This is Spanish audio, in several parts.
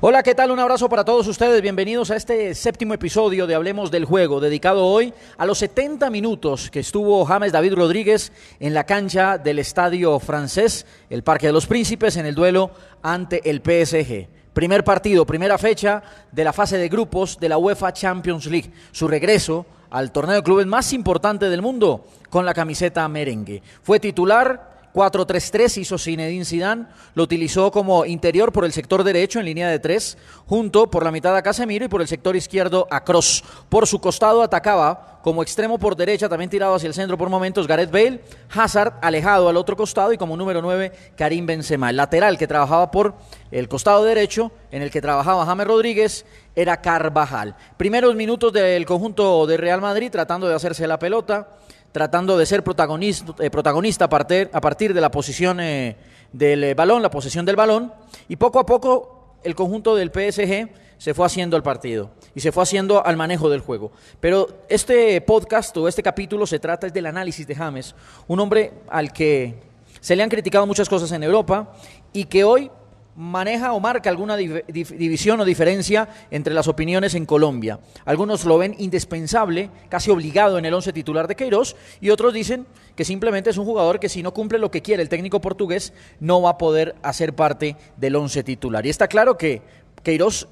Hola, ¿qué tal? Un abrazo para todos ustedes. Bienvenidos a este séptimo episodio de Hablemos del Juego, dedicado hoy a los 70 minutos que estuvo James David Rodríguez en la cancha del estadio francés, el Parque de los Príncipes, en el duelo ante el PSG. Primer partido, primera fecha de la fase de grupos de la UEFA Champions League. Su regreso al torneo de clubes más importante del mundo con la camiseta merengue. Fue titular 4-3-3 hizo Zinedine Zidane, lo utilizó como interior por el sector derecho en línea de tres, junto por la mitad a Casemiro y por el sector izquierdo a Cross. Por su costado atacaba como extremo por derecha, también tirado hacia el centro por momentos Gareth Bale, Hazard alejado al otro costado y como número 9 Karim Benzema. El lateral que trabajaba por el costado derecho, en el que trabajaba James Rodríguez, era Carvajal. Primeros minutos del conjunto de Real Madrid tratando de hacerse la pelota tratando de ser protagonista, eh, protagonista a, partir, de la posición eh, del eh, balón, la posesión del balón, y poco a poco el conjunto del PSG se fue haciendo al partido y se fue haciendo al manejo del juego. Pero este podcast o este capítulo se trata del análisis de James, un hombre al que se le han criticado muchas cosas en Europa y que hoy maneja o marca alguna división o diferencia entre las opiniones en Colombia. Algunos lo ven indispensable, casi obligado en el once titular de Queiroz, y otros dicen que simplemente es un jugador que si no cumple lo que quiere el técnico portugués, no va a poder hacer parte del once titular. Y está claro que Queiroz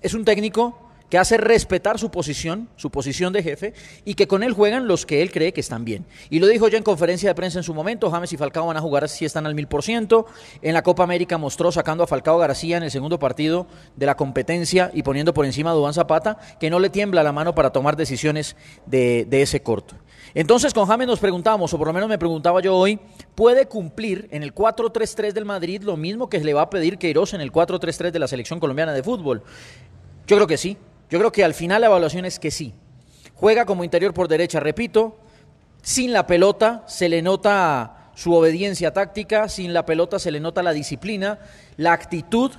es un técnico que hace respetar su posición, su posición de jefe, y que con él juegan los que él cree que están bien. Y lo dijo ya en conferencia de prensa en su momento, James y Falcao van a jugar si están al mil por ciento. En la Copa América mostró sacando a Falcao García en el segundo partido de la competencia y poniendo por encima a Dubán Zapata, que no le tiembla la mano para tomar decisiones de, ese corto. Entonces con James nos preguntamos, o por lo menos me preguntaba yo hoy, ¿puede cumplir en el 4-3-3 del Madrid lo mismo que le va a pedir Queiroz en el 4-3-3 de la selección colombiana de fútbol? Yo creo que sí. Yo creo que al final la evaluación es que sí. Juega como interior por derecha, repito, sin la pelota se le nota su obediencia táctica, sin la pelota se le nota la disciplina, la actitud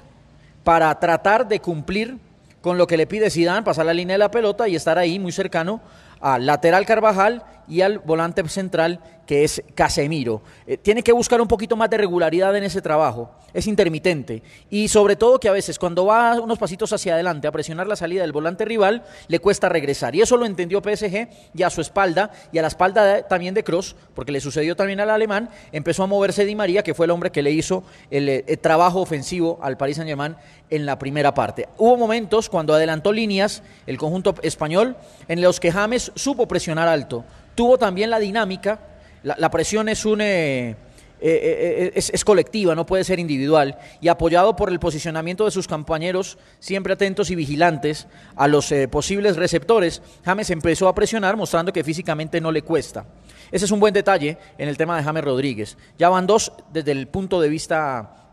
para tratar de cumplir con lo que le pide Zidane, pasar la línea de la pelota y estar ahí muy cercano al lateral Carvajal y al volante central que es Casemiro. Eh, tiene que buscar un poquito más de regularidad en ese trabajo, es intermitente y sobre todo que a veces cuando va unos pasitos hacia adelante a presionar la salida del volante rival le cuesta regresar y eso lo entendió PSG y a su espalda y a la espalda también de Cross, porque le sucedió también al alemán, empezó a moverse Di María, que fue el hombre que le hizo el, el eh, trabajo ofensivo al Paris Saint-Germain en la primera parte. Hubo momentos cuando adelantó líneas el conjunto español en los que James supo presionar alto, tuvo también la dinámica, la, presión es un... Eh, eh, eh, es, colectiva, no puede ser individual, y apoyado por el posicionamiento de sus compañeros, siempre atentos y vigilantes a los posibles receptores, James empezó a presionar mostrando que físicamente no le cuesta. Ese es un buen detalle en el tema de James Rodríguez. Ya van dos desde el punto de vista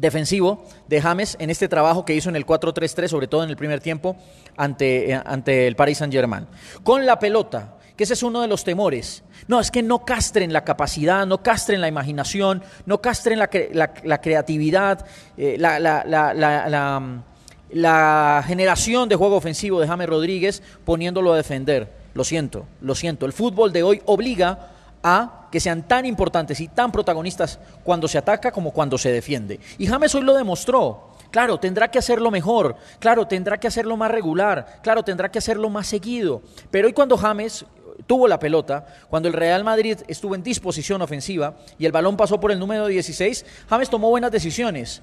defensivo de James en este trabajo que hizo en el 4-3-3, sobre todo en el primer tiempo, ante, ante el Paris Saint-Germain. Con la pelota, que ese es uno de los temores. No, es que no castren la capacidad, no castren la imaginación, no castren la, creatividad, eh, la, generación de juego ofensivo de James Rodríguez poniéndolo a defender. Lo siento, lo siento. El fútbol de hoy obliga a que sean tan importantes y tan protagonistas cuando se ataca como cuando se defiende. Y James hoy lo demostró. Claro, tendrá que hacerlo mejor, claro, tendrá que hacerlo más regular, claro, tendrá que hacerlo más seguido. Pero hoy cuando James tuvo la pelota, cuando el Real Madrid estuvo en disposición ofensiva y el balón pasó por el número 16, James tomó buenas decisiones.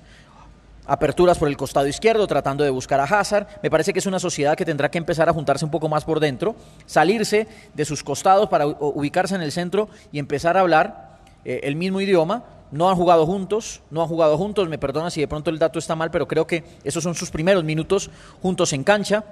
Aperturas por el costado izquierdo, tratando de buscar a Hazard. Me parece que es una sociedad que tendrá que empezar a juntarse un poco más por dentro, salirse de sus costados para ubicarse en el centro y empezar a hablar eh, el mismo idioma. No han jugado juntos, no han jugado juntos, me perdona si de pronto el dato está mal, pero creo que esos son sus primeros minutos juntos en cancha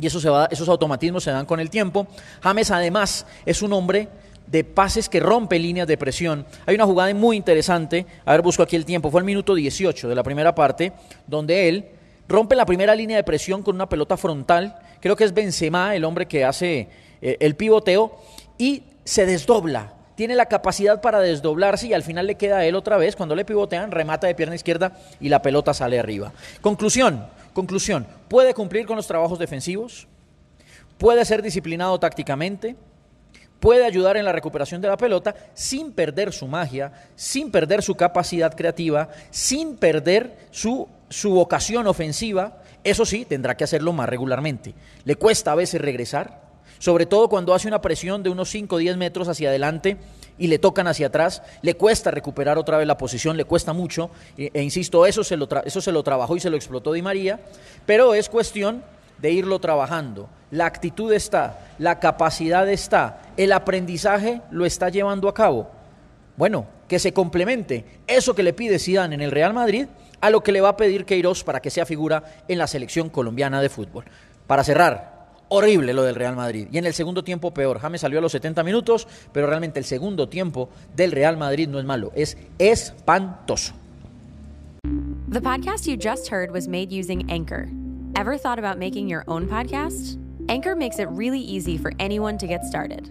y eso se va, esos automatismos se dan con el tiempo. James además es un hombre de pases que rompe líneas de presión. Hay una jugada muy interesante, a ver, busco aquí el tiempo, fue el minuto 18 de la primera parte, donde él rompe la primera línea de presión con una pelota frontal, creo que es Benzema el hombre que hace eh, el pivoteo, y se desdobla, tiene la capacidad para desdoblarse y al final le queda a él otra vez, cuando le pivotean, remata de pierna izquierda y la pelota sale arriba. Conclusión, Conclusión, puede cumplir con los trabajos defensivos, puede ser disciplinado tácticamente, puede ayudar en la recuperación de la pelota sin perder su magia, sin perder su capacidad creativa, sin perder su su vocación ofensiva, eso sí, tendrá que hacerlo más regularmente. Le cuesta a veces regresar, sobre todo cuando hace una presión de unos 5 o 10 metros hacia adelante y le tocan hacia atrás, le cuesta recuperar otra vez la posición, le cuesta mucho, e, e insisto, eso se, lo eso se lo trabajó y se lo explotó Di María, pero es cuestión de irlo trabajando. La actitud está, la capacidad está, el aprendizaje lo está llevando a cabo. Bueno, que se complemente eso que le pide Zidane en el Real Madrid a lo que le va a pedir Queiroz para que sea figura en la selección colombiana de fútbol. Para cerrar, horrible lo del Real Madrid. Y en el segundo tiempo peor. James salió a los 70 minutos, pero realmente el segundo tiempo del Real Madrid no es malo, es espantoso. The podcast you just heard was made using Anchor. Ever thought about making your own podcast? Anchor makes it really easy for anyone to get started.